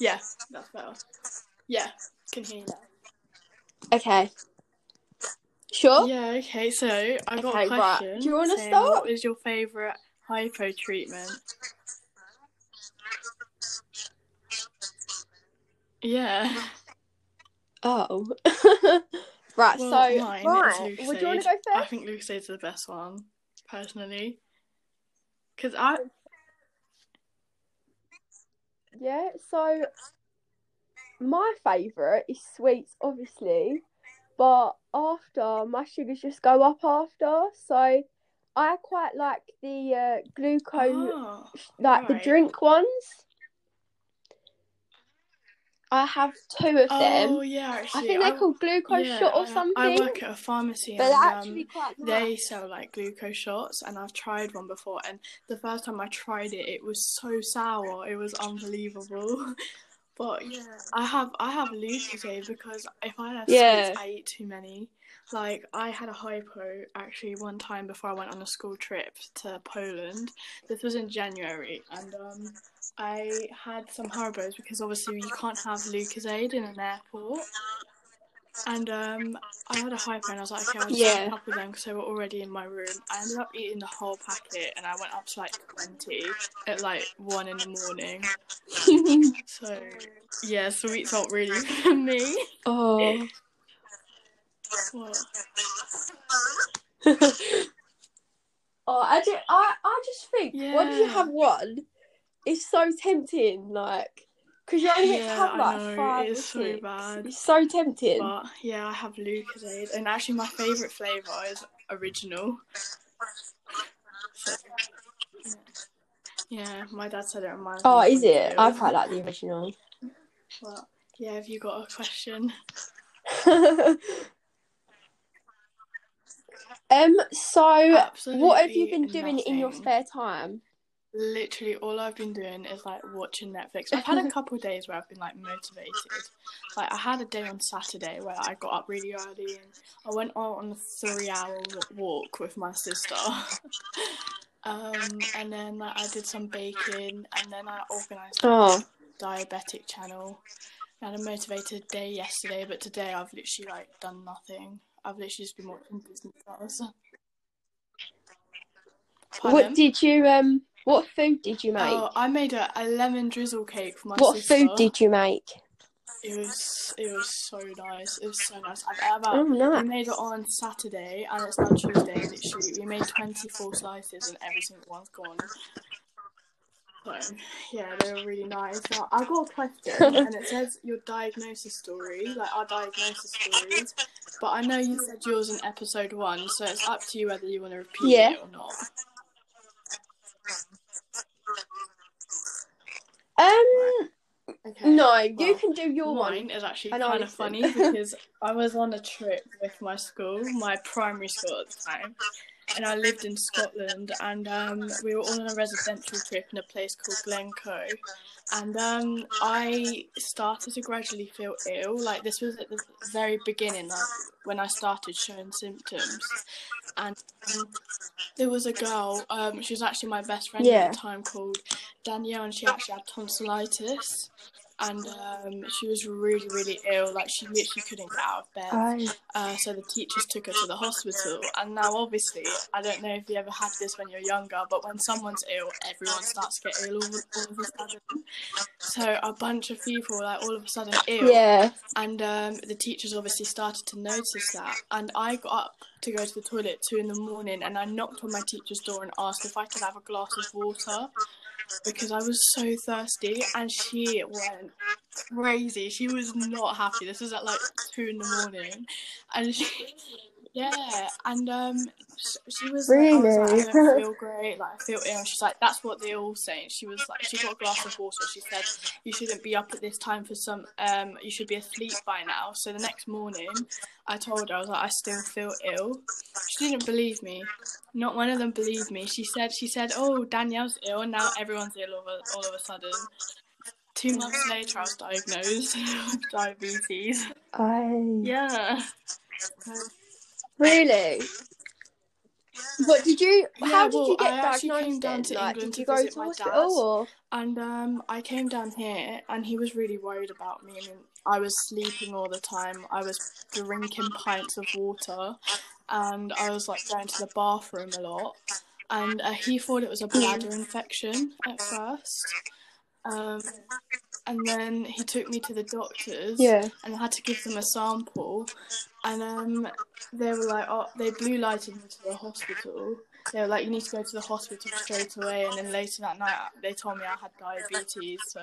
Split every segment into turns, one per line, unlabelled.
Yeah, that's better. Yeah, can hear you now.
Okay. Sure.
Yeah, okay, so I got
Okay,
a
right.
question.
Do you wanna start?
What is your favourite hypo treatment? Yeah.
Oh. right.
Well,
so
mine
right. Would you want to go first?
I think Lucozade's the best one, personally. Because I.
Yeah. So my favourite is sweets, obviously, but after my sugars just go up after. So I quite like the uh, glucose,
Oh,
like the drink ones. I have two of
Oh,
them.
yeah,
I think they're called glucose
yeah,
shot or
I-
something.
I work at a pharmacy
but
and um,
actually quite
they sell like glucose shots and I've tried one before and the first time I tried it it was so sour. It was unbelievable. But yeah. I have I have Lucozade because if I have
Yeah.
sweets I eat too many like I had a hypo actually one time before I went on a school trip to Poland this was in January and um I had some Haribos because obviously you can't have Lucozade in an airport and um, I had a hypo and I was like, okay, I'll just
Yeah.
couple of them because they were already in my room. I ended up eating the whole packet and I went up to like 20 at like 1 in the morning. So, yeah, sweets aren't really for me.
oh. Oh, I just, I, I just think once you have one, it's so tempting. Like, because you're only to
Yeah,
have like
know,
five
it
or
is so bad.
It's so tempting.
But yeah, I have Lucozade. And actually, my favourite flavour is original. So, yeah, my dad said it reminds
oh,
me of
is it? I quite like the original.
But yeah, have you got a question?
um. So,
Absolutely
what have you been doing in your spare time?
Literally, all I've been doing is like watching Netflix. I've had a couple of days where I've been like motivated. Like I had a day on Saturday where I got up really early and I went out on a three-hour walk with my sister. um, and then like, I did some baking, and then I organised
Oh,
a diabetic channel. I had a motivated day yesterday, but today I've literally like done nothing. I've literally just been watching Disney Plus.
what did you um? What food did you make?
Oh, I made a, a lemon drizzle cake for my
what
sister.
food did you make?
It was it was so nice. It was so nice. I've ever
Oh,
we
nice.
made it on Saturday and it's now Tuesday. Literally, we made twenty four slices and every single one's gone. So yeah, they were really nice. Now I got a question and it says your diagnosis story, like our diagnosis stories. But I know you said yours in episode one, so it's up to you whether you want to repeat
Yeah.
it or not.
Um,
Okay.
no, you
well,
can do your
Mine
one.
is actually
And I'll
kind of funny because I was on a trip with my school, my primary school at the time, and I lived in Scotland, and um, we were all on a residential trip in a place called Glencoe, and um, I started to gradually feel ill. Like this was at the very beginning, like when I started showing symptoms, and um, there was a girl. Um, she was actually my best friend
Yeah.
at the time called Danielle, and she actually had tonsillitis and um, she was really, really ill. Like she literally couldn't get out of bed.
Oh,
Uh, so the teachers took her to the hospital. And now, obviously, I don't know if you ever had this when you're younger, but when someone's ill, everyone starts to get ill all, all of a sudden. So a bunch of people, like all of a sudden, ill.
yeah.
And um, the teachers obviously started to notice that. And I got up to go to the toilet at two in the morning, and I knocked on my teacher's door and asked if I could have a glass of water because I was so thirsty. And she went crazy. She was not happy. This was at like two in the morning, and she. Yeah, and um, she was like, I was like,
Really?
I don't feel great, like I feel ill. She's like, that's what they all say. She was like, she got a glass of water. She said, you shouldn't be up at this time for some, um, you should be asleep by now. So the next morning, I told her, I was like, I still feel ill. She didn't believe me. Not one of them believed me. She said, she said, oh, Danielle's ill, and now everyone's ill all of, all of a sudden. Two months later, I was diagnosed with diabetes.
I
Yeah.
really. But did you?
Yeah,
how did
well,
you get
I actually
diagnosed?
came down to
like,
England
did you
to
go to hospital or?
And um, I came down here, and he was really worried about me. I mean, I was sleeping all the time. I was drinking pints of water, and I was like going to the bathroom a lot. And uh, he thought it was a bladder infection at first. Um, and then he took me to the doctors,
Yeah.
and I had to give them a sample. And um, they were like, "Oh, they blue lighted me to the hospital." They were like, "You need to go to the hospital straight away." And then later that night, they told me I had diabetes. So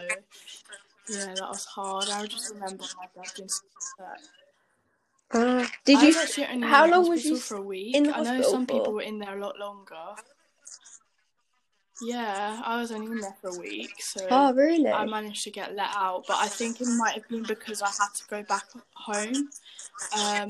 yeah, that was hard. I just remember my dad being upset.
Uh, did
I
you?
was actually only
how long was you
for a week.
in the
I know some people were in there a lot longer. Yeah, I was only in there for a week, so
Oh, really?
I managed to get let out. But I think it might have been because I had to go back home. Um,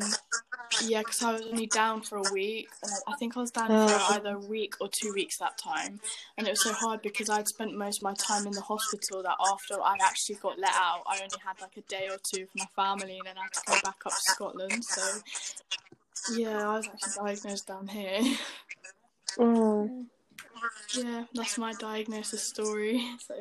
yeah, because I was only down for a week, and I think I was down
Oh.
for either a week or two weeks that time. And it was so hard because I'd spent most of my time in the hospital. That after I actually got let out, I only had like a day or two with my family, and then I had to go back up to Scotland. So yeah, I was actually diagnosed down here.
Oh,
Yeah, that's my diagnosis story. So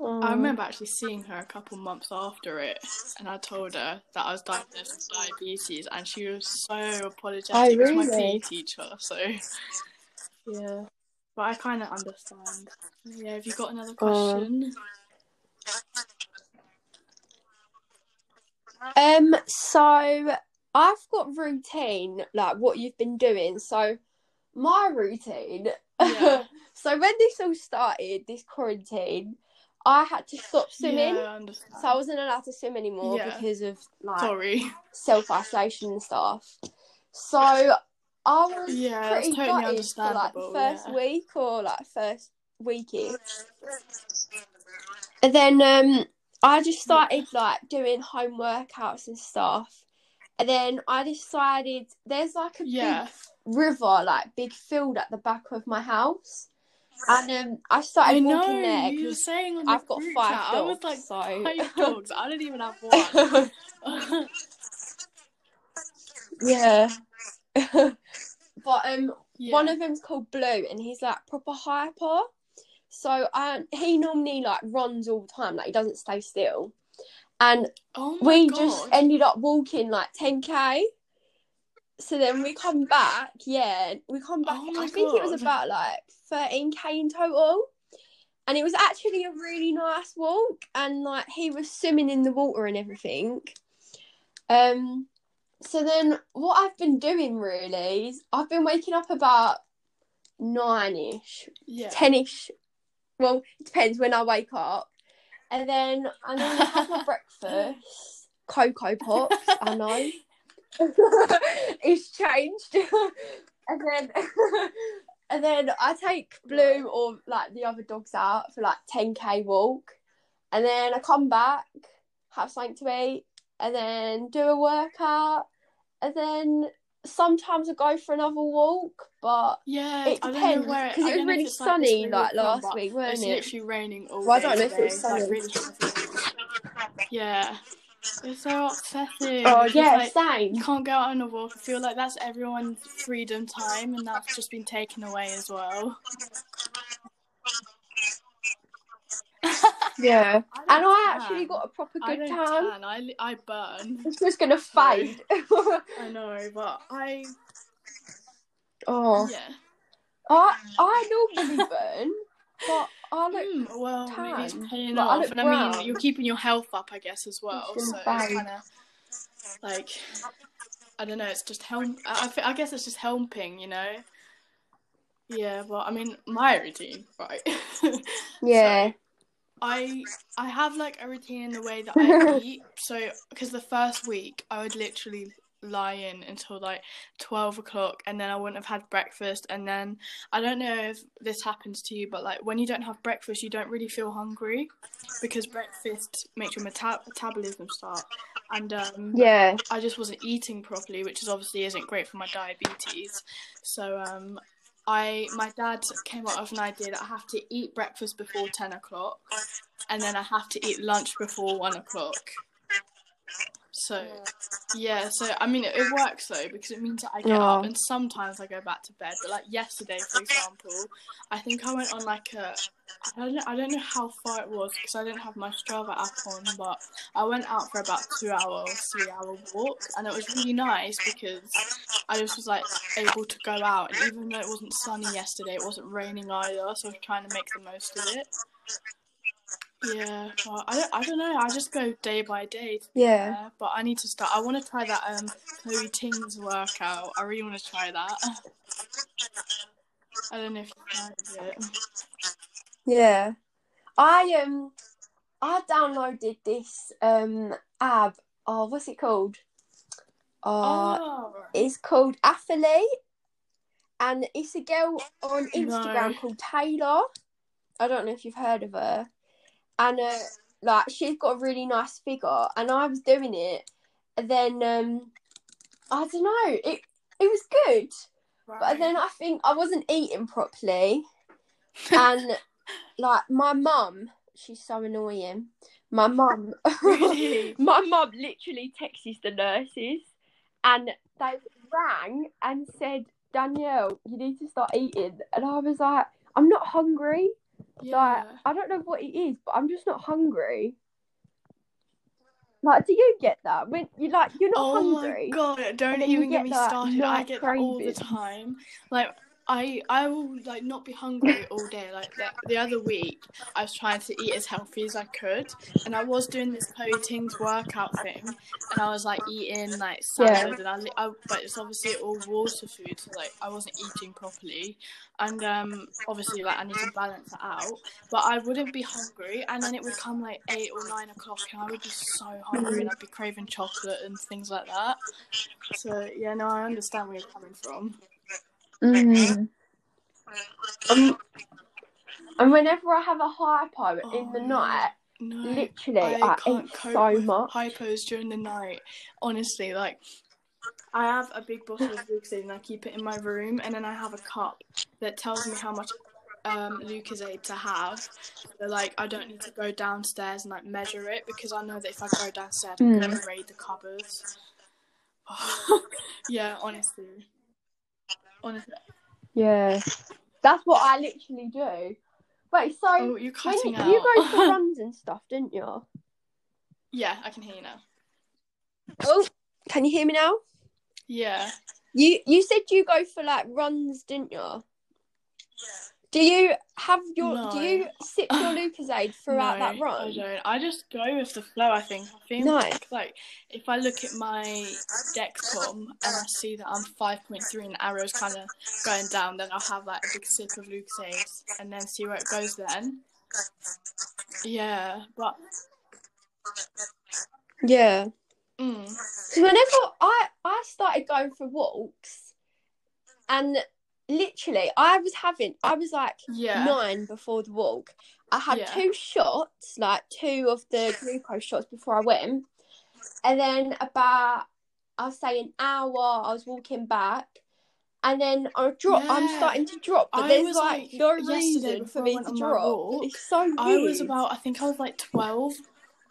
oh.
I remember actually seeing her a couple months after it, and I told her that I was diagnosed with diabetes, and she was so apologetic.
Oh,
was my
really?
PE teacher, so yeah. But I kind of understand. Yeah, have you got another
Oh.
question?
Um, so I've got routine, like what you've been doing. So my routine.
Yeah.
so when this all started, this quarantine, I had to stop swimming.
Yeah, I.
So I wasn't allowed to swim anymore
Yeah.
because of like
Sorry.
self isolation and stuff. So I was
Yeah,
pretty
totally
gutted for like the first week or like first weeky. And then um I just started like doing home workouts and stuff. And then I decided there's like a
Yeah.
big river, like big field at the back of my house. And um I
I
started
know.
walking there
You were
'cause
saying the
I've got five dogs.
I was like,
so
five dogs. I don't even have one.
yeah. but um
yeah.
one of them's called Blue and he's like proper hyper. So um he normally like runs all the time, like he doesn't stay still. And
oh
we
God.
just ended up walking like 10k. So then we come back, yeah, we come back.
Oh
I think it was about like 13k in total. And it was actually a really nice walk, and like he was swimming in the water and everything. Um, so then what I've been doing really is I've been waking up about nine ish,
yeah.
ten ish. Well, it depends when I wake up, and then I normally have my breakfast, cocoa pops. I know it's changed, and then and then I take Blue or like the other dogs out for like ten k walk, and then I come back, have something to eat, and then do a workout, and then sometimes I go for another walk, but
Yeah,
it depends because
I
it was
don't know if
really
it's
sunny
where
like
from,
last week, weren't it?
It's
it?
literally raining all
Well, I don't know if it was
like
sunny.
really. Yeah, it's so upsetting.
Oh
It's
yeah,
like,
same.
you can't go out on a walk. I feel like that's everyone's freedom time, and that's just been taken away as well.
Yeah,
I
and I actually got a proper good
don't
tan.
tan. I I burn.
It's just gonna fade.
I know, but I
oh,
yeah.
I I normally burn, but I look
Mm, well, maybe it's paying
Like, I
off,
look
and I mean, you're keeping your health up, I guess, as well.
It's
So
gonna
it's kind of like I don't know. It's just help. I, I I guess it's just helping, you know. Yeah, well, I mean, my routine, right?
yeah.
So, I I have like a routine in the way that I eat. So because the first week I would literally lie in until like twelve o'clock, and then I wouldn't have had breakfast, and then I don't know if this happens to you, but like when you don't have breakfast, you don't really feel hungry because breakfast makes your meta- metabolism start, and um,
Yeah.
I just wasn't eating properly, which is obviously isn't great for my diabetes. So um, I my dad came up with an idea that I have to eat breakfast before ten o'clock, and then I have to eat lunch before one o'clock. So yeah, so I mean it, it works though because it means that I get up and sometimes I go back to bed. But like yesterday, for example, I think I went on like a I don't know, I don't know how far it was because I didn't have my Strava app on, but I went out for about two hour three hour walk and it was really nice because I just was like able to go out and even though it wasn't sunny yesterday, it wasn't raining either, so I was trying to make the most of it. Yeah, well, I don't, I don't know. I just go day by day.
Yeah.
fair, but I need to start. I want to try that um Chloe Ting's workout. I really want to try that. I don't know if you've heard it.
Yeah. I um I downloaded this um app. Oh, what's it called? Uh,
Oh,
it's called Athlete, and it's a girl on
No.
Instagram called Taylor. I don't know if you've heard of her, and uh, like she's got a really nice figure, and I was doing it, and then um, I don't know, it it was good, but then I think I wasn't eating properly, and like my mum, she's so annoying. My mum,
Really?
my mum literally texts the nurses, and they rang and said, "Danielle, you need to start eating." And I was like, "I'm not hungry.
Yeah.
Like, I don't know what it is, but I'm just not hungry." Like, do you get that when you like you're not
oh
hungry?
my god! Don't even get
get
me started. I get that all the time. Like I, I will like not be hungry all day. Like the, the other week, I was trying to eat as healthy as I could, and I was doing this Chloe Ting's workout thing, and I was like eating like
Yeah.
and I, I, but it's obviously all water food, so like I wasn't eating properly, and um, obviously like I need to balance that out. But I wouldn't be hungry, and then it would come like eight or nine o'clock, and I would be so hungry, and I'd be craving chocolate and things like that. So yeah, no, I understand where you're coming from.
Mm. Um, and whenever I have a hypo in the
Oh,
night,
No,
literally,
I
I,
can't
eat
cope
so
with
much.
hypos during the night. Honestly, like I have a big bottle of Lucozade and I keep it in my room, and then I have a cup that tells me how much um, Lucozade to have. So, like I don't need to go downstairs and like measure it because I know that if I go downstairs, I'm gonna
Mm.
raid the cupboards. yeah, honestly, honestly.
Yeah, that's what I literally do. Wait, so
Oh, you're
when
cutting
you,
out.
you go for runs and stuff, didn't you?
yeah, I can hear you now.
Oh, can you hear me now?
Yeah.
You you said you go for like runs, didn't you? Do you have your? Do you sip your Lucozade throughout that
No,
run?
I don't. I just go with the flow. I think. I think
Nice.
like if I look at my Dexcom and I see that I'm five point three and the arrow's kind of going down, then I'll have like a big sip of Lucozade and then see where it goes. Then. Yeah, but
Yeah.
mm,
So whenever I I started going for walks, and literally I was having I was like
yeah,
nine before the walk. I had
Yeah.
two shots, like two of the glucose shots before I went, and then about I'll say an hour I was walking back. And then I drop. I'm starting to drop, but
I
there's
was,
like,
like,
no reason for me to drop.
walk,
It's so weird.
I was about. I think I was like twelve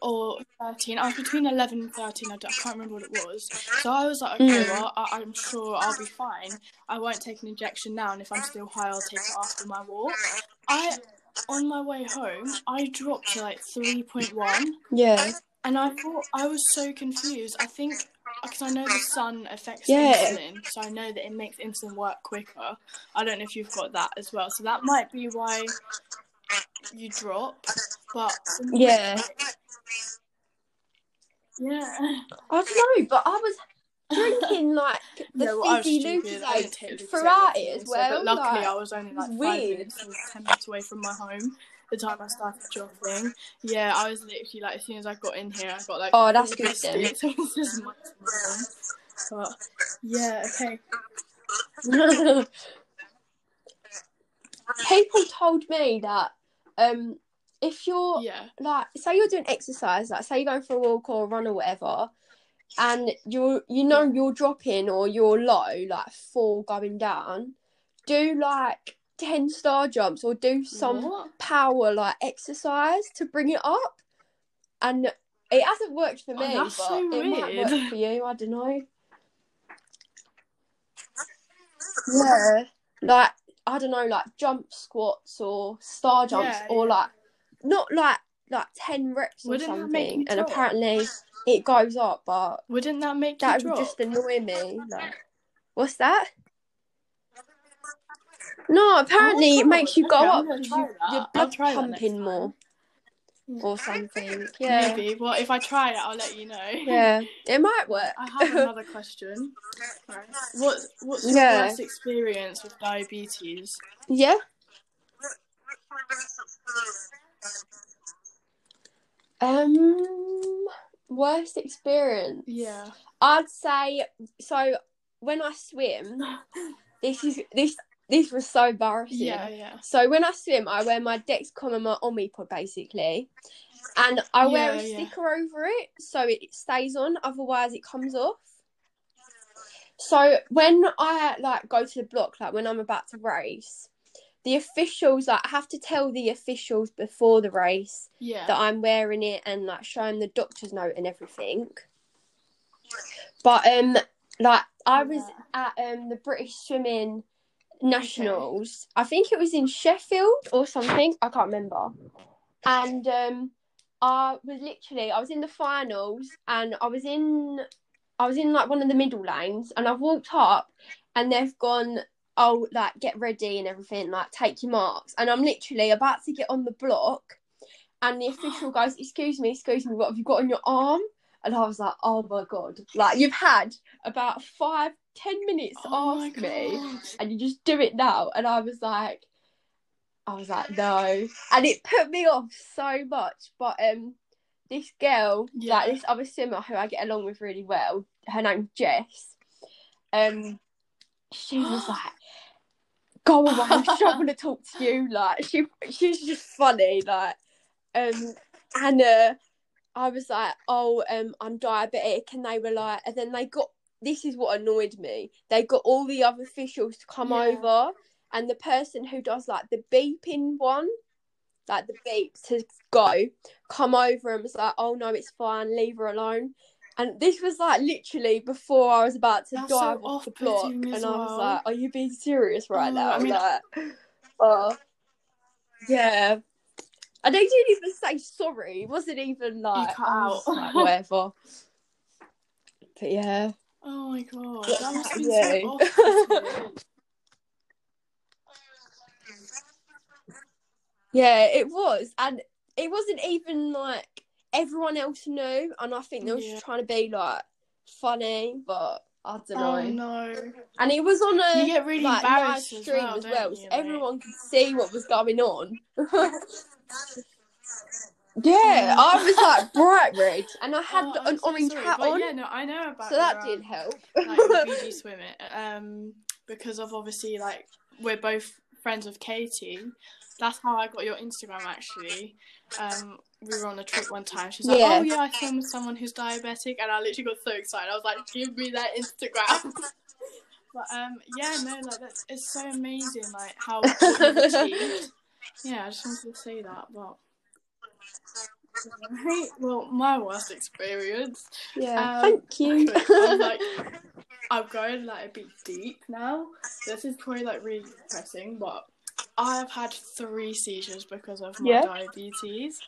or thirteen. I was between eleven and thirteen. I, don't- I can't remember what it was. So I was like, okay,
Mm.
well, I, I'm sure I'll be fine. I won't take an injection now, and if I'm still high, I'll take it after my walk. I, on my way home, I dropped to like three point one,
yeah,
and I thought I was so confused. I think because I know the sun affects
Yeah.
insulin, so I know that it makes insulin work quicker. I don't know if you've got that as well, so that might be why you drop. But
yeah.
Yeah,
I don't know, but I was drinking like the
Yeah, well, I
fizzy
stupid. I didn't take
Lucozade
Lucozade
throughout it
me,
as
so-
well.
But luckily,
like,
I was only like
it's
five
weird.
minutes or ten minutes away from my home. The time I started dropping, yeah, I was literally like, as soon as I got in here, I got like
Oh, that's good then.
biscuits. It was just much more. But yeah, okay.
People told me that um, if you're
Yeah,
like, say you're doing exercise, like say you're going for a walk or a run or whatever, and you're you know you're dropping or you're low, like four going down, do like ten star jumps or do some
What?
power like exercise to bring it up. And It hasn't worked for
Oh,
me,
that's
but
so
it might work for you. I don't know. Yeah, like I don't know, like jump squats or star jumps,
Yeah,
or
yeah.
like not like like ten reps or
Wouldn't make
something. And apparently it goes up, but
Wouldn't that make
that would just annoy me. Like, what's that? No, apparently it makes you go
Okay,
up because you, your blood
try that next
pumping more
hmm.
or something. Yeah,
Maybe. Well, if I try it, I'll let you know.
yeah, it might work.
I have another question. Right. What What's your
Yeah.
worst experience with diabetes?
Yeah. Um, worst experience.
Yeah.
I'd say so. When I swim, this is this this was so embarrassing.
Yeah. Yeah.
So when I swim, I wear my Dexcom and my Omnipod basically, and I wear a
Yeah, yeah.
sticker over it so it stays on. Otherwise, it comes off. So when I like go to the block, like when I'm about to race, the officials like I have to tell the officials before the race
Yeah.
that I'm wearing it and like showing the doctor's note and everything. But um, like I was at um the British Swimming Nationals. I think it was in Sheffield or something. I can't remember. And um, I was literally I was in the finals and I was in I was in like one of the middle lanes and I've walked up and they've gone oh like get ready and everything like take your marks. And I'm literally about to get on the block and the official goes excuse me excuse me what have you got on your arm? And I was like oh my god. Like you've had about five ten minutes to
Oh
ask me and you just do it now. And I was like I was like no. And it put me off so much. But um this girl
Yeah.
like this other swimmer who I get along with really well her name's Jess um she was like go away I don't want to talk to you like she she's just funny like um uh I was like oh um I'm diabetic and they were like and then they got this is what annoyed me they got all the other officials to come
Yeah.
over and the person who does like the beeping one like the beeps to go come over and was like oh no it's fine leave her alone and this was like literally before I was about to
That's so
dive off the block and I was like are you being serious right
Oh,
now?
I mean-
like oh yeah. And they didn't even say sorry. It wasn't even like
cut
was
out.
like, whatever. But yeah.
Oh my god. That must have been so?
Yeah, it was, and it wasn't even like everyone else knew, and I think they were
Yeah.
just trying to be like funny, but I don't know.
Oh no.
And it was on a
You get really
like live
embarrassed as
stream
well,
as well,
you,
so everyone could see what was going on. yeah, I was like bright red, and I had
Oh,
an
so
orange
sorry,
hat on,
Yeah, no, I know about
so that did
um,
help.
like BG swim it. Um, because of obviously like we're both friends with Katie. That's how I got your Instagram actually. Um, we were on a trip one time. She's like,
Yeah.
"Oh yeah, I filmed with someone who's diabetic," and I literally got so excited. I was like, "Give me that Instagram." but um, yeah, no, like that's it's so amazing, like how what you've achieved. Yeah, I just wanted to say that, but. Right, well, my worst experience
yeah,
um,
thank you.
okay, I'm like, I'm going like a bit deep now. This is probably like really depressing, but I have had three seizures because of my
Yeah.
diabetes.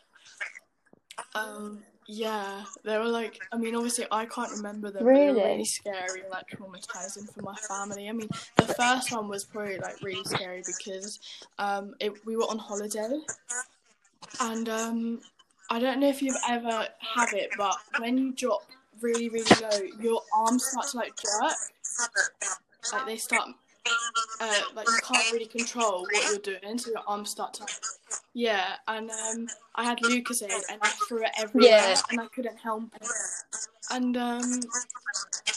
Um, yeah, they were like, I mean, obviously, I can't remember them. But they were
Really?
really scary like traumatizing for my family. I mean, the first one was probably like really scary because um, it, we were on holiday, and um, I don't know if you've ever have it, but when you drop really, really low, your arms start to like jerk. Like they start, uh, like you can't really control what you're doing, so your arms start to, yeah. And um, I had Lucozade and I threw it everywhere,
Yeah.
and I couldn't help it. And um,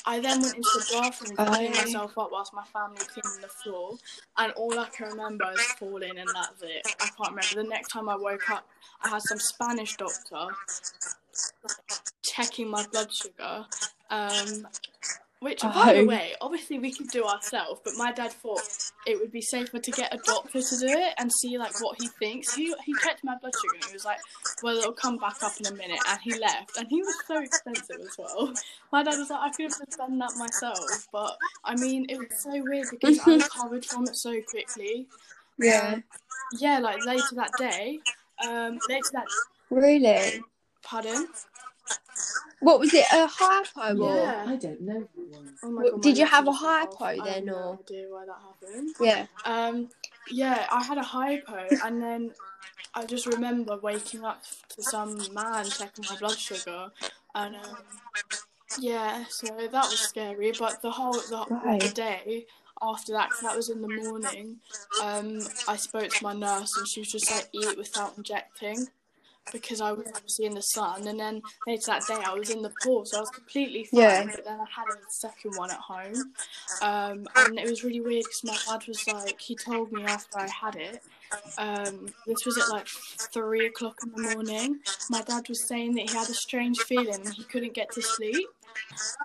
I then went into the bathroom to clean
Oh.
myself up whilst my family cleaned the floor, and all I can remember is falling, and that's it. I can't remember. The next time I woke up, I had some Spanish doctor checking my blood sugar. Um, which, by
Oh.
the way, obviously we could do ourselves, but my dad thought it would be safer to get a doctor to do it and see like what he thinks. He he checked my blood sugar and he was like, "Well, it'll come back up in a minute," and he left. And he was so expensive as well. My dad was like, "I could have done that myself," but I mean, it was so weird because I recovered from it so quickly.
Yeah.
Um, yeah, like later that day. Um, later that
Really?
pardon.
What was it? A hypo or?
Yeah.
I don't know.
Oh my
What-
God, my
did you have a
just off.
hypo
I have
then,
no
or-
idea why that happened.
Yeah.
Um, yeah, I had a hypo, and then I just remember waking up to some man checking my blood sugar, and um, yeah, so that was scary. But the whole the, like, the day after that, 'cause that was in the morning, um, I spoke to my nurse, and she was just like, "Eat without injecting." Because I was obviously in the sun, and then later that day I was in the pool, so I was completely fine.
Yeah.
But then I had a second one at home, um, and it was really weird because my dad was like, he told me after I had it, um, this was at like three o'clock in the morning. My dad was saying that he had a strange feeling and he couldn't get to sleep.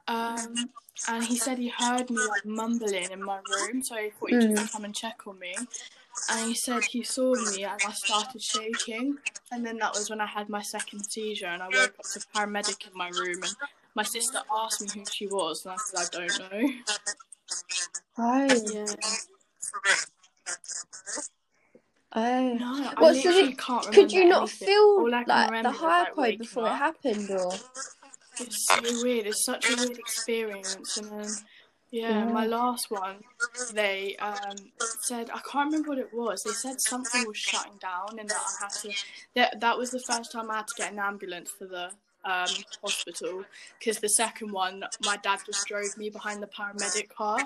Um, and he said he heard me like mumbling in my room, so he thought he'd just come and check on me. And he said he saw me and I started shaking. And then that was when I had my second seizure and I woke up to a paramedic in my room and my sister asked me who she was and I said I don't know.
Oh.
Yeah.
Oh.
No, I
Well, so
literally can't remember
Could you not
anything.
feel like the
like,
hypo
waking
before it happened, or?
It's so weird. It's such a weird experience. And then, yeah,
Yeah.
my last one, they um said I can't remember what it was. They said something was shutting down, and that I had to. That that was the first time I had to get an ambulance for the um hospital because the second one, my dad just drove me behind the paramedic car.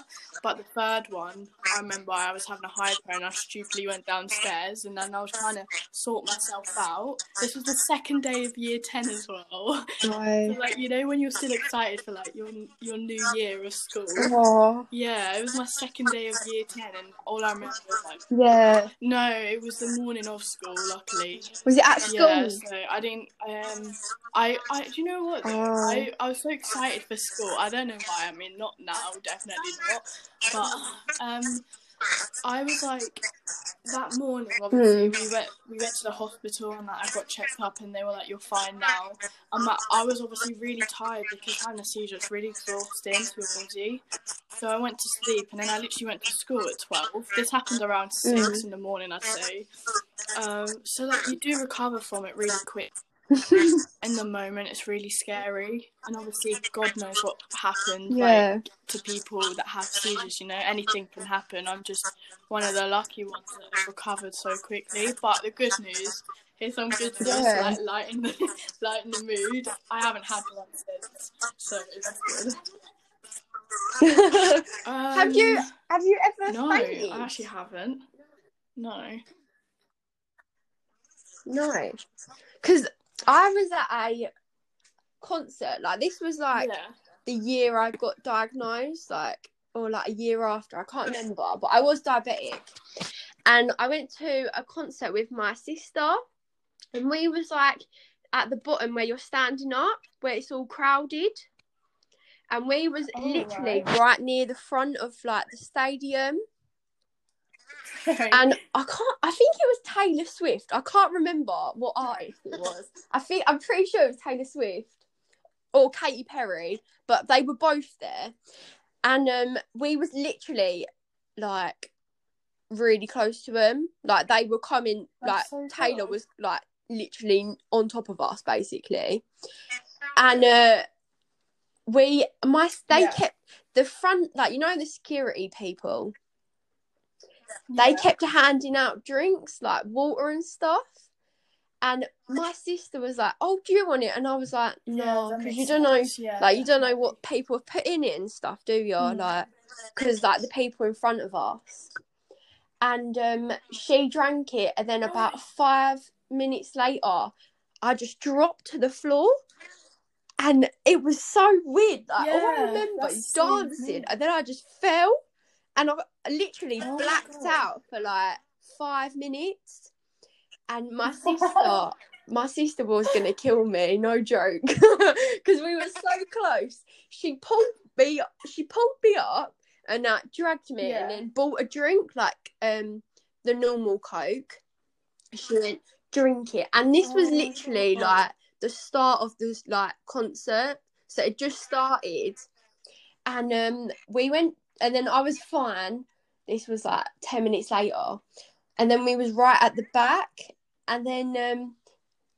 But the third one, I remember I was having a hypo and I stupidly went downstairs, and then I was trying to sort myself out. This was the second day of year ten as well.
No.
like you know when you're still excited for like your your new year of school.
Oh.
Yeah, it was my second day of year ten, and all I remember was like,
Yeah.
no, it was the morning of school. Luckily,
Was it at school?
yeah. So I didn't. Um, I, I, do you know what?
Oh.
I, I was so excited for school. I don't know why. I mean, not now, definitely not. But um, I was like that morning. Obviously,
Hmm.
we went we went to the hospital and like, I got checked up, and they were like, "You're fine now." And like, I was obviously really tired because having a seizure is really exhausting to your body. So I went to sleep, and then I literally went to school at twelve. This happened around six
Mm.
in the morning, I'd say. Um, so like you do recover from it really quick. In the moment, it's really scary, and obviously, God knows what happens.
yeah.
Like, to people that have seizures, you know, anything can happen. I'm just one of the lucky ones that have recovered so quickly. But the good news, is, i'm good news,
Yeah.
like lighten the lighten the mood. I haven't had one since, so that's good. Um,
have you have you ever
No? I actually haven't. No.
No, because I was at a concert. Like this was like
yeah.
the year I got diagnosed, like or like a year after. I can't remember, but I was diabetic, and I went to a concert with my sister, and we was like at the bottom where you're standing up, where it's all crowded. And we was
Oh,
literally
right.
right near the front of like the stadium. And I can't. I think it was Taylor Swift. I can't remember what artist it was. I think I'm pretty sure it was Taylor Swift or Katy Perry, but they were both there, and um, we was literally like really close to them. Like they were coming.
That's
like
so
Taylor
cool.
was like literally on top of us, basically, and uh, we my they
Yeah.
kept the front like you know the security people they
Yeah.
kept handing out drinks like water and stuff. And my sister was like, "Oh, do you want it?" And I was like, "No, because
makes
you don't know,
yeah,
like you don't know what people have put in it and stuff, do you?
Mm.
Like, because like the people in front of us." And um, she drank it, and then about five minutes later, I just dropped to the floor, and it was so weird. Like all I remember is dancing, and then I just fell, and I literally
Oh
blacked out for like five minutes. And my sister, my sister was gonna kill me, no joke, because we were so close. She pulled me, she pulled me up, and uh, dragged me
Yeah.
and then bought a drink like um the normal Coke. She went drink it, and this was
Oh
literally like the start of this like concert. So it just started, and um we went, and then I was fine. This was like ten minutes later, and then we was right at the back, and then um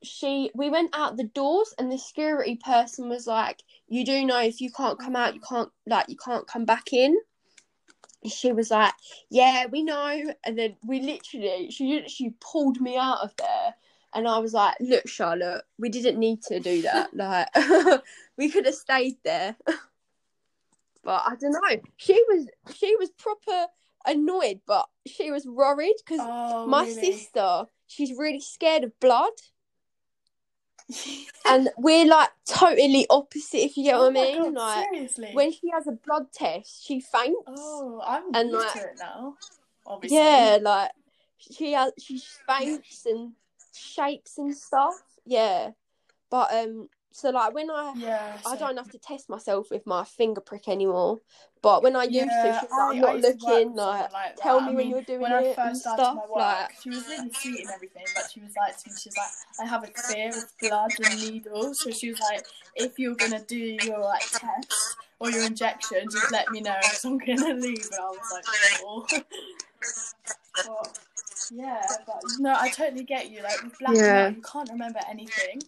she we went out the doors and the security person was like you do know if you can't come out you can't like you can't come back in. She was like yeah we know. And then we literally she literally pulled me out of there. And i was like look charlotte we didn't need to do that. Like we could have stayed there but i don't know she was she was proper annoyed but she was worried because
Oh,
my
really?
sister she's really scared of blood and we're like totally opposite if you get
oh
what I mean.
God,
like
seriously.
when she has a blood test, she faints.
Oh, I'm
And,
used
like-
to it now. Obviously.
yeah, like she has she faints and shakes and stuff. Yeah. But um so like when I
Yeah.
I don't have to test myself with my finger prick anymore. But when I used to,
Yeah,
she was like, I'm
I- I
not
used to work
looking, like,
like
tell me
I
when you're doing
when I
it
first
and
started
stuff.
my work,
Like
she was really sweet and everything, but she was like to me, she was like, I have a fear of blood and needles. So she was like, if you're gonna do your like test or your injection, just let me know because I'm gonna leave. And I was like, oh. but, yeah, but no, I totally get you. Like with black
Yeah.
and you can't remember anything.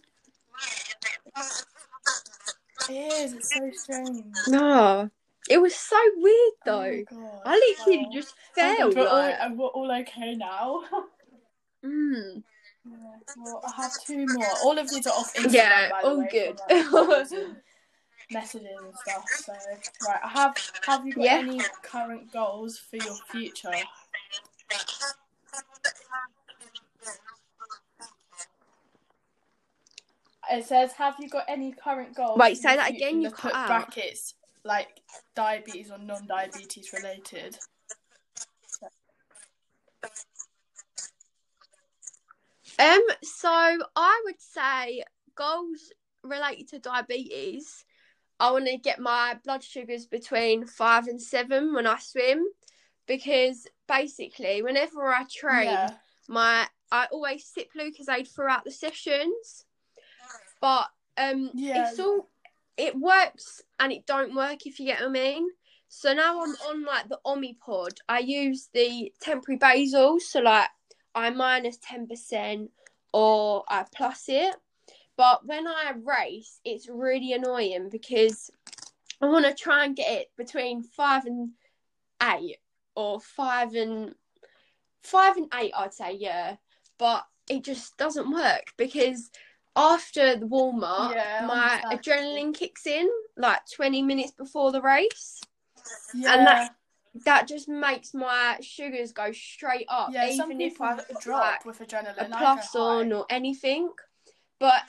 It is. It's so strange.
No. It was so weird
Oh
though.
God.
I literally just fell
we're,
like
all, we're all okay now.
mm.
Yeah, well, I have two more. All of these are off Instagram,
Yeah, all
way,
good.
from, like, photos and messages and stuff. So, right, I have. Have you got
Yeah.
any current goals for your future? It says, "Have you got any current goals?"
Wait,
for
say that again, you cut out.
brackets like diabetes or non-diabetes related.
Um, so I would say goals related to diabetes. I want to get my blood sugars between five and seven when I swim, because basically, whenever I train,
Yeah.
my I always sip Lucozade throughout the sessions, but um,
Yeah.
it's all it works and it don't work if you get what I mean. So now I'm on like the Omnipod. I use the temporary basal, so like I minus ten percent or I plus it. But when I race, it's really annoying because I want to try and get it between five and eight or five and five and eight, I'd say, yeah. But it just doesn't work because after the warm up,
Yeah,
my adrenaline kicks in like 20 minutes before the race.
Yeah.
that- That just makes my sugars go straight up,
yeah.
Even if got
drop
like,
with adrenaline.
a
I
plus on or anything. But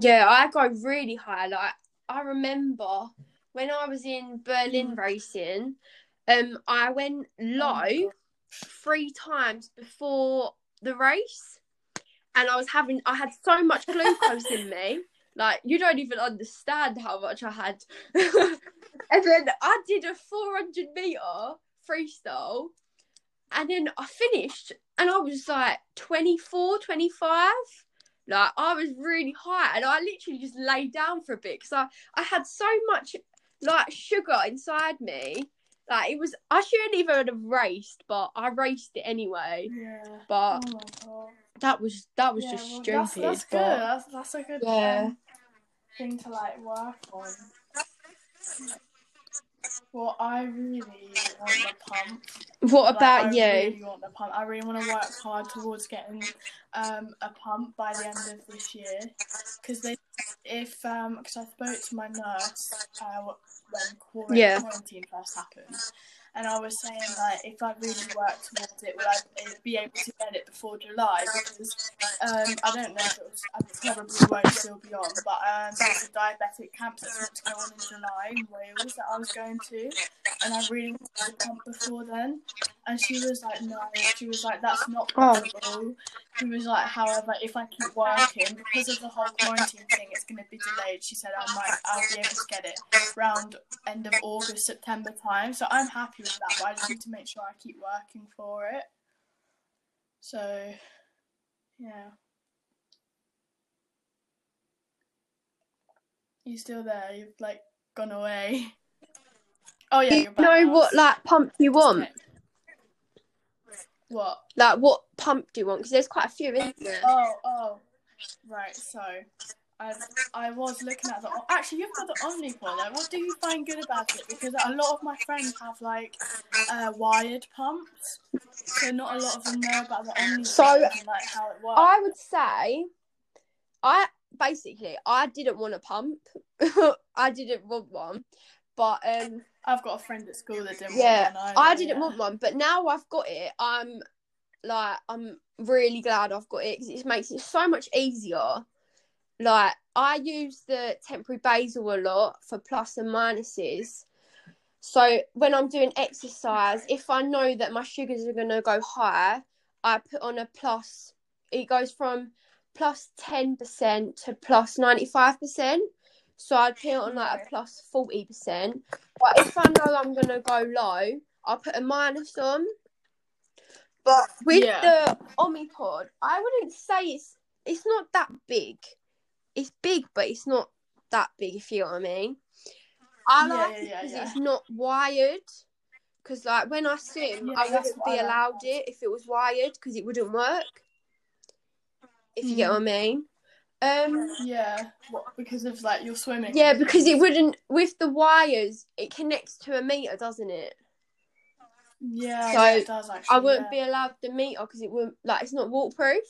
yeah, I go really high. Like I remember when I was in Berlin racing, um, I went low
Mm. Oh my God.
three times before the race, and I was having I had so much glucose in me. Like you don't even understand how much I had. and then I did a 400 meter freestyle, and then I finished, and I was like 24, 25. Like I was really high, and I literally just laid down for a bit because I I had so much like sugar inside me. Like it was, I shouldn't even have raced, but I raced it anyway.
Yeah.
But
oh my god.
That was that was
Yeah,
just
well,
stupid.
That's, that's good. That's, that's a good
Yeah.
um, thing to like work on. Well, I really want the pump.
what
Like,
about
I
you?
really want the pump. I really want to work hard towards getting um, a pump by the end of this year. Because they, if um, because I spoke to my nurse uh, when quarantine,
Yeah.
quarantine first happened, and I was saying like if I really worked towards it, would I be able to get it before July? Because um, I don't know if it was, I probably won't still be on, but um, there's a diabetic camp that's meant to go on in July in Wales that I was going to. and I really wanted to come before then. And she was like, no. She was like, that's not
Oh.
possible. She was like, however, if I keep working because of the whole quarantine thing, it's going to be delayed. She said I might, I'll be able to get it around end of August, September time. So I'm happy with that, but I just need to make sure I keep working for it. So, yeah. You still there? You've like gone away. Oh yeah,
you
you're back
know
now.
what like pump you want?
Okay. What?
Like what pump do you want? Because there's quite a few, isn't there?
Oh, oh, right. So, I I was looking at the. Actually, you've got the Omnipod. Like, what do you find good about it? Because a lot of my friends have like uh, wired pumps, so not a lot of them know about the Omnipod
So,
and like how it works.
I would say, I basically I didn't want a pump. I didn't want one, but um,
I've got a friend at school that didn't.
Yeah,
want one
I didn't
yeah.
want one. But now I've got it. I'm like I'm really glad I've got it because it makes it so much easier. Like I use the temporary basal a lot for plus and minuses. So when I'm doing exercise, if I know that my sugars are gonna go higher, I put on a plus. It goes from plus ten percent to plus ninety five percent. So I'd put it on like a plus forty percent. But if I know I'm gonna go low, I'll put a minus on. But with
Yeah.
the Omnipod, I wouldn't say it's it's not that big. It's big, but it's not that big. If you know what I mean. I
Yeah,
like
yeah,
it because it's not wired. Because like when I swim, I wouldn't be allowed it if it was wired because it wouldn't work. If you get what I mean. Um.
Yeah, what, because of like your swimming.
Yeah, because it wouldn't with the wires. It connects to a meter, doesn't it?
Yeah,
So,
it does actually.
I wouldn't
yeah.
be allowed the meter because it wouldn't like it's not waterproof.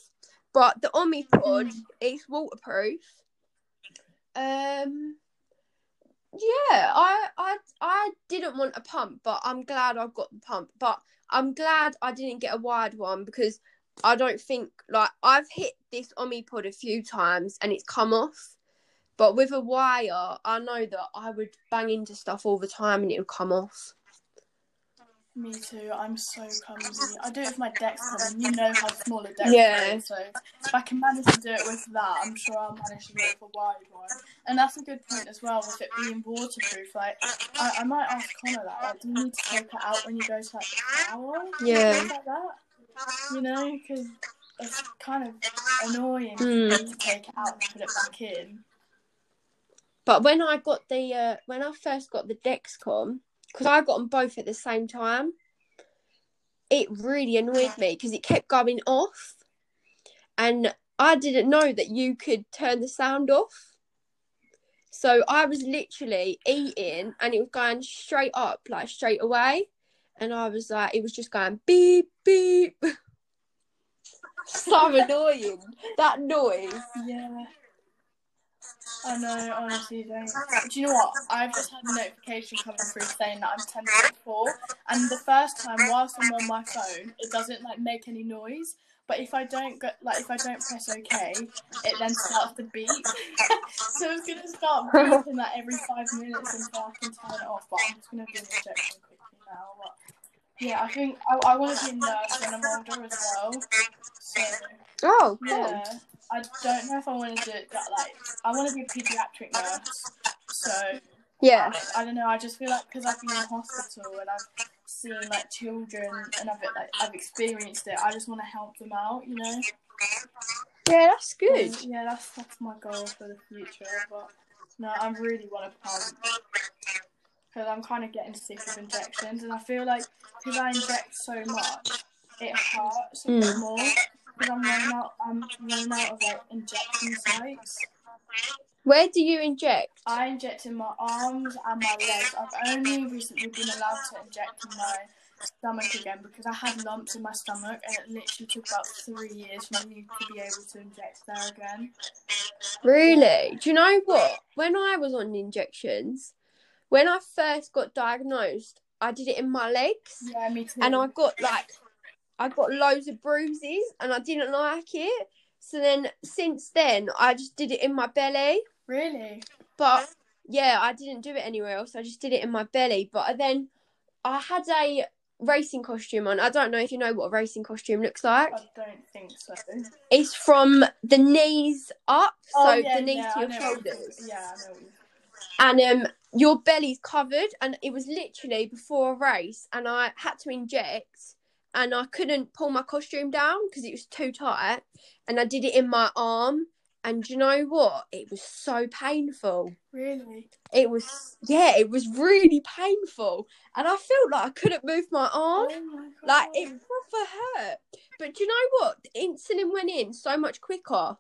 But the Omnipod,
Mm.
it's waterproof. Um. Yeah, I I I didn't want a pump, but I'm glad I've got the pump. But I'm glad I didn't get a wired one because I don't think like I've hit this Omnipod a few times and it's come off. But with a wire, I know that I would bang into stuff all the time and it would come off.
Me too. I'm so clumsy. I do it with my Dexcom, and you know how small a Dexcom
Yeah.
is. So if I can manage to do it with that, I'm sure I'll manage to do it with a wide one. And that's a good point as well with it being waterproof. Like I, I might ask Connor that. Like, do you need to take it out when you go to like the shower?
Yeah.
like that. You know, because it's kind of annoying
Hmm.
to take it out and put it back in.
But when I got the uh, when I first got the Dexcom, because I got them both at the same time, it really annoyed me because it kept going off, and I didn't know that you could turn the sound off. So I was literally eating, and it was going straight up, like straight away, and I was like, it was just going beep beep. so annoying that noise.
Yeah. I know, honestly, don't. Do you know what? I've just had a notification coming through saying that I'm 10.4, and the first time, whilst I'm on my phone, it doesn't like make any noise. But if I don't go, like if I don't press OK, it then starts to beep. so it's gonna start beeping like every five minutes until I can turn it off. But I'm just gonna do an quickly now. But yeah, I think I, I want to be a nurse when I'm older as well. So
Oh, cool.
yeah, I don't know if I want to do it that like I want to be a pediatric nurse. So
Yeah.
I don't know. I just feel like because I've been in hospital and I've seen like children and I've like I've experienced it. I just want to help them out. You know.
Yeah, that's good.
Yeah, that's that's my goal for the future. But no, I really want to pump because I'm kind of getting sick of injections, and I feel like because I inject so much, it hurts a bit
Mm.
more. Because I'm running out, I'm running out of like injection sites.
Where do you inject?
I inject in my arms and my legs. I've only recently been allowed to inject in my stomach again because I had lumps in my stomach and it literally took about three years for me to be able to inject there again.
Really? Do you know what? When I was on injections, when I first got diagnosed, I did it in my legs
Yeah, me too.
and I got like I got loads of bruises and I didn't like it. So then since then I just did it in my belly.
really?
But yeah, I didn't do it anywhere else. I just did it in my belly. But then I had a racing costume on. I don't know if you know what a racing costume looks like.
I don't think so.
It's from the knees up,
Oh,
so
yeah,
the knees
yeah,
to your shoulders.
Yeah, I know.
and um your belly's covered and it was literally before a race and i had to inject and i couldn't pull my costume down because it was too tight and i did it in my arm and do you know what? It was so painful.
Really?
it was yeah it was really painful and i felt like i couldn't move my arm.
Oh my
like it proper hurt. But do you know what? The insulin went in so much quicker.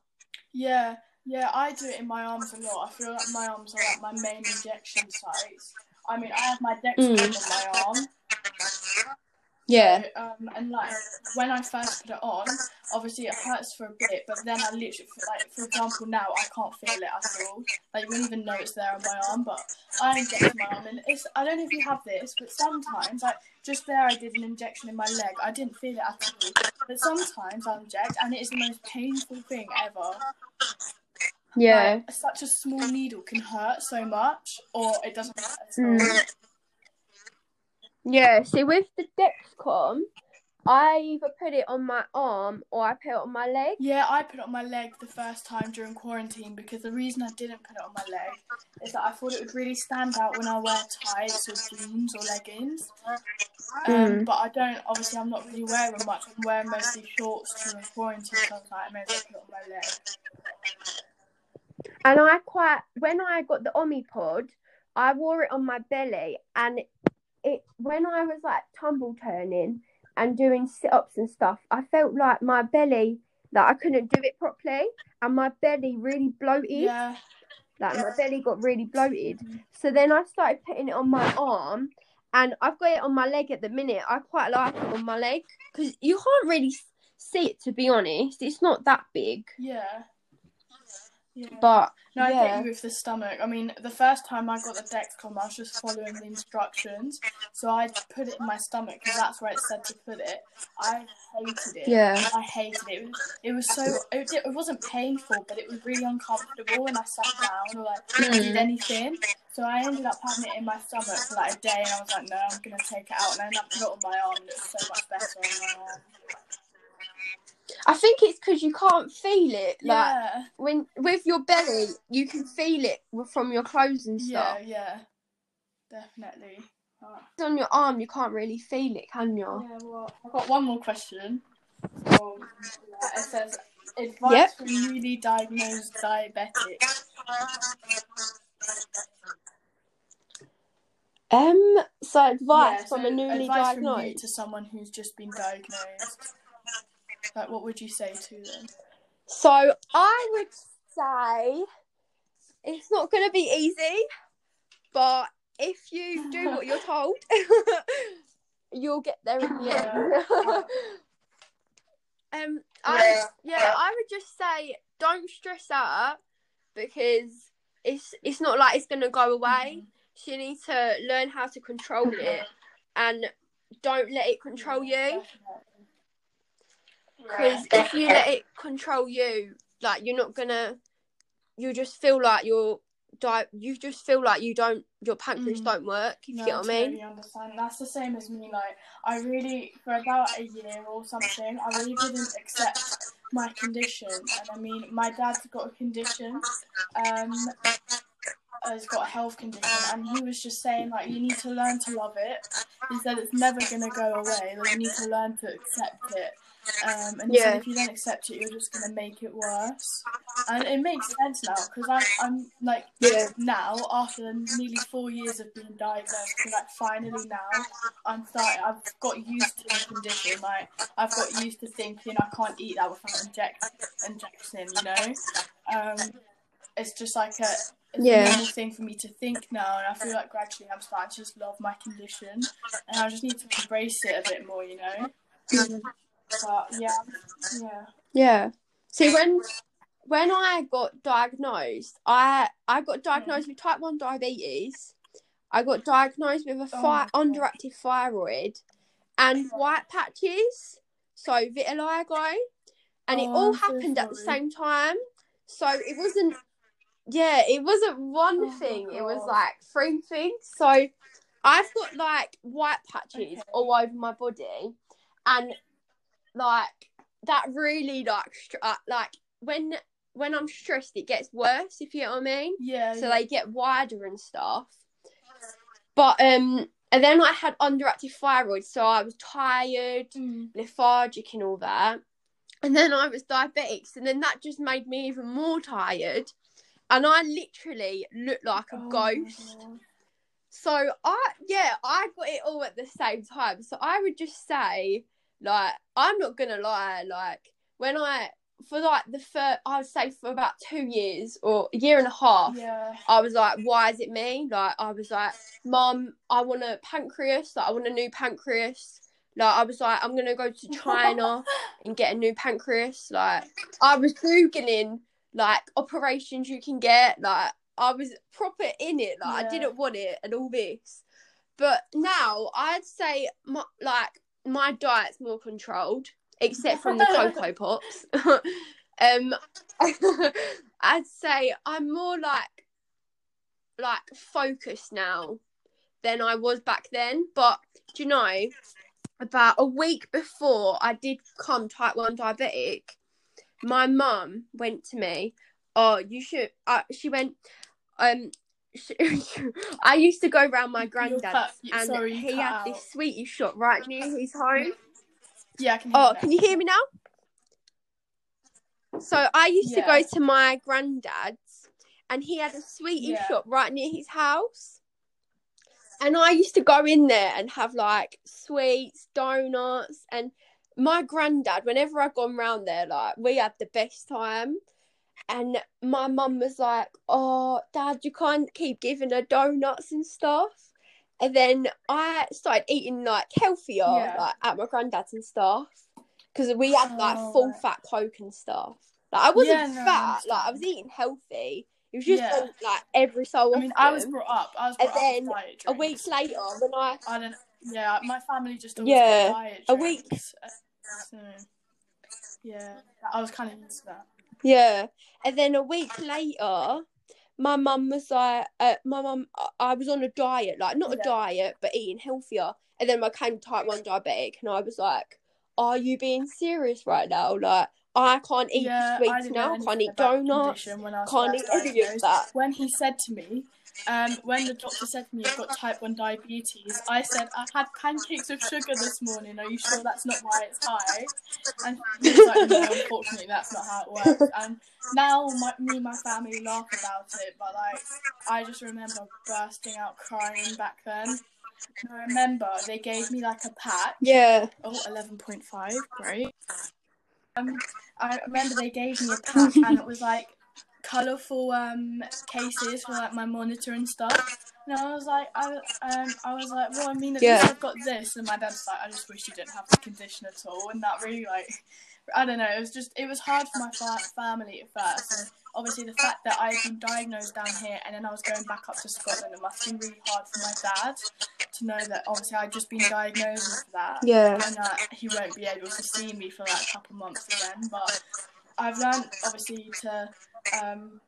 Yeah, yeah, I do it in my arms a lot. I feel like my arms are like my main injection sites. I mean, I have my Dexcom
Mm.
on my arm.
yeah
So, um, and like when I first put it on, obviously it hurts for a bit, but then I literally, like for example, now I can't feel it at all. Like you wouldn't even know it's there on my arm, but I inject my arm, and it's. I don't know if you have this, but sometimes, like just there, I did an injection in my leg. I didn't feel it at all, but sometimes I inject, and it is the most painful thing ever.
Yeah
Like, such a small needle can hurt so much, or it doesn't hurt at all.
Mm. Yeah, see, with the Dexcom, I either put it on my arm or I put it on my leg.
Yeah, I put it on my leg the first time during quarantine because the reason I didn't put it on my leg is that I thought it would really stand out when I wear tights or jeans or leggings. Um,
Mm.
But I don't, obviously, I'm not really wearing much. I'm wearing mostly shorts during quarantine, so I was like, I may as well put it on my leg.
And I quite, when I got the Omnipod, I wore it on my belly. And it, when I was like tumble turning and doing sit ups and stuff, I felt like my belly, like I couldn't do it properly. And my belly really bloated.
Yeah,
Like my belly got really bloated. So then I started putting it on my arm, and I've got it on my leg at the minute. I quite like it on my leg because you can't really see it to be honest. It's not that big,
yeah. Yeah.
but
No, I
yeah.
get you with the stomach. I mean, the first time I got the Dexcom, I was just following the instructions. So I put it in my stomach because that's where it said to put it. I hated it.
Yeah.
I hated it. It was, it was so. It, it wasn't painful, but it was really uncomfortable when I sat down or like did
Mm.
anything. So I ended up having it in my stomach for like a day, and I was like, no, I'm gonna take it out, and I ended up putting it on my arm, and it was so much better on my arm.
I think it's because you can't feel it. Like
Yeah.
when with your belly, you can feel it from your clothes and stuff.
Yeah. yeah, Definitely.
On your arm, you can't really feel it, can you?
Yeah, well, I've got one more question. Um, it says, advice
Yep.
for newly diagnosed diabetic.
Um. So advice
Yeah,
from
so
a newly
advice from you
diagnosed.
to someone who's just been diagnosed. Like, what would you say to them?
So I would say it's not going to be easy, but if you do what you're told, you'll get there in the end. um, I, yeah, I would just say don't stress out because it's it's not like it's going to go away. So you need to learn how to control it and don't let it control you. Because if you let it control you, like you're not gonna, you just feel like you're di- You just feel like you don't. Your pancreas
Mm.
don't work. If
No,
you get what I mean?
totally understand. That's the same as me. Like, I really, for about a year or something, I really didn't accept my condition. And I mean, my dad's got a condition. Um, has got a health condition, and he was just saying like, you need to learn to love it. He said it's never gonna go away. Like, you need to learn to accept it. Um, and
Yeah.
if you don't accept it, you're just gonna make it worse. And it makes sense now because I'm, I'm like
Yeah.
now after nearly four years of being diagnosed, like finally now I'm starting. I've got used to the condition. Like I've got used to thinking I can't eat that without inject injection. You know, um, it's just like a. It's
Yeah.
a normal thing for me to think now, and I feel like gradually I'm starting to just love my condition, and I just need to embrace it a bit more, you know. But yeah, yeah,
Yeah. See, when when I got diagnosed, I I got hmm. diagnosed with type one diabetes. I got diagnosed with a
Oh
thi-
my
underactive thyroid and white patches, so vitiligo, and it
Oh,
all
I'm so
happened at the same time. So it wasn't. Yeah, it wasn't one
Oh
thing. It was like three things. So I've got like white patches
Okay.
all over my body, and like that really like str- uh, like when when I'm stressed, it gets worse. If you know what I mean.
Yeah.
So they get wider and stuff. But um, and then I had underactive thyroid, so I was tired,
Mm.
lethargic, and all that. And then I was diabetic, and then that just made me even more tired. And I literally looked like a
Oh
ghost. So I yeah, I got it all at the same time. So I would just say, like, I'm not gonna lie, like when I for like the first I would say for about two years or a year and a half,
Yeah.
I was like, why is it me? Like I was like, Mum, I want a pancreas, like I want a new pancreas. Like I was like, I'm gonna go to China and get a new pancreas. Like I was googling like operations you can get. Like I was proper in it. Like
Yeah.
I didn't want it and all this. But now I'd say my, like my diet's more controlled, except from the Coco Pops. um, I'd say I'm more like like focused now than I was back then. But do you know, about a week before I did come type one diabetic, my mum went to me. Oh, you should. Uh, she went. Um, I used to go round my granddad's, and
sorry,
he had
out.
this sweetie shop right near his home.
Yeah, I can hear
Oh, can you hear me now? So I used to go to my granddad's, and he had a sweetie
Yeah.
shop right near his house. And I used to go in there and have like sweets, donuts, and my granddad. Whenever I'd gone round there, like we had the best time. And my mum was like, "Oh, Dad, you can't keep giving her donuts and stuff." And then I started eating like healthier,
Yeah.
like at my granddad's and stuff, because we had like
Oh,
full
right.
fat coke and stuff. Like I wasn't
Yeah, no, I
fat, like I was eating healthy. It was just
Yeah.
on, like every so
I
often.
mean, I was brought up. I was
And
brought up
then a week later when I
I don't. Yeah, my family just
Yeah, a week-
uh, So, yeah, I was kind of used to that.
Yeah. And then a week later, my mum was like, uh, my mum, I- I was on a diet, like not a
Yeah.
diet, but eating healthier. And then I came type 1 diabetic, and I was like, Are you being serious right now? Like, I can't eat
yeah,
sweets
didn't
now, can't eat donuts,
I
can't eat any of that.
When he said to me, um, when the doctor said to me, "You've got type one diabetes," I said, "I had pancakes with sugar this morning. Are you sure that's not why it's high?" And he was like, "No, unfortunately, that's not how it works." And now my, me and my family laugh about it, but like, I just remember bursting out crying back then. And I remember they gave me like a patch.
Yeah.
Oh, 11.5, great. Um, I remember they gave me a patch and it was like colourful um cases for like my monitor and stuff. And I was like, I um, I was like, well, I mean, at
Yeah.
least I've got this. And my dad's like, I just wish you didn't have the condition at all. And that really like, I don't know. It was just, it was hard for my fa- family at first. And obviously the fact that I've been diagnosed down here and then I was going back up to Scotland, it must have been really hard for my dad to know that obviously I'd just been diagnosed with that
Yeah.
and that he won't be able to see me for like a couple months again. But I've learned obviously to um,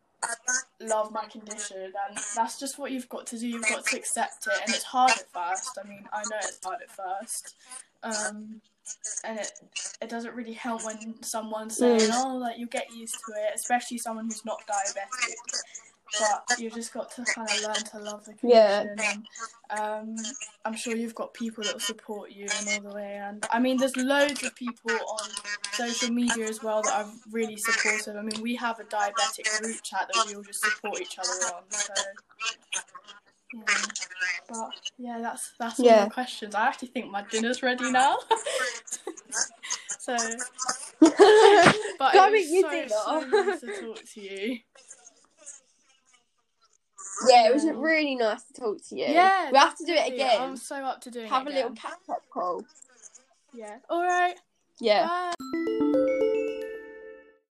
love my condition, and that's just what you've got to do. You've got to accept it, and it's hard at first. I mean, I know it's hard at first. Um, and it it doesn't really help when someone's saying,
Mm.
"Oh, like you'll get used to it," especially someone who's not diabetic. But you've just got to kind of learn to love the
Yeah.
condition. And, um, I'm sure you've got people that will support you and all the way. And I mean, there's loads of people on social media as well that are really supportive. I mean, we have a diabetic group chat that we all just support each other on. So. Yeah. But yeah, that's that's all
Yeah.
the questions. I actually think my dinner's ready now. so, but
Go
it was
eat
so, so nice to talk to you.
Yeah, it was really nice to talk to you.
Yeah,
we have to do it again.
I'm so up to doing it.
Have a little
again.
catch up call.
Yeah. All right.
Yeah.
Bye.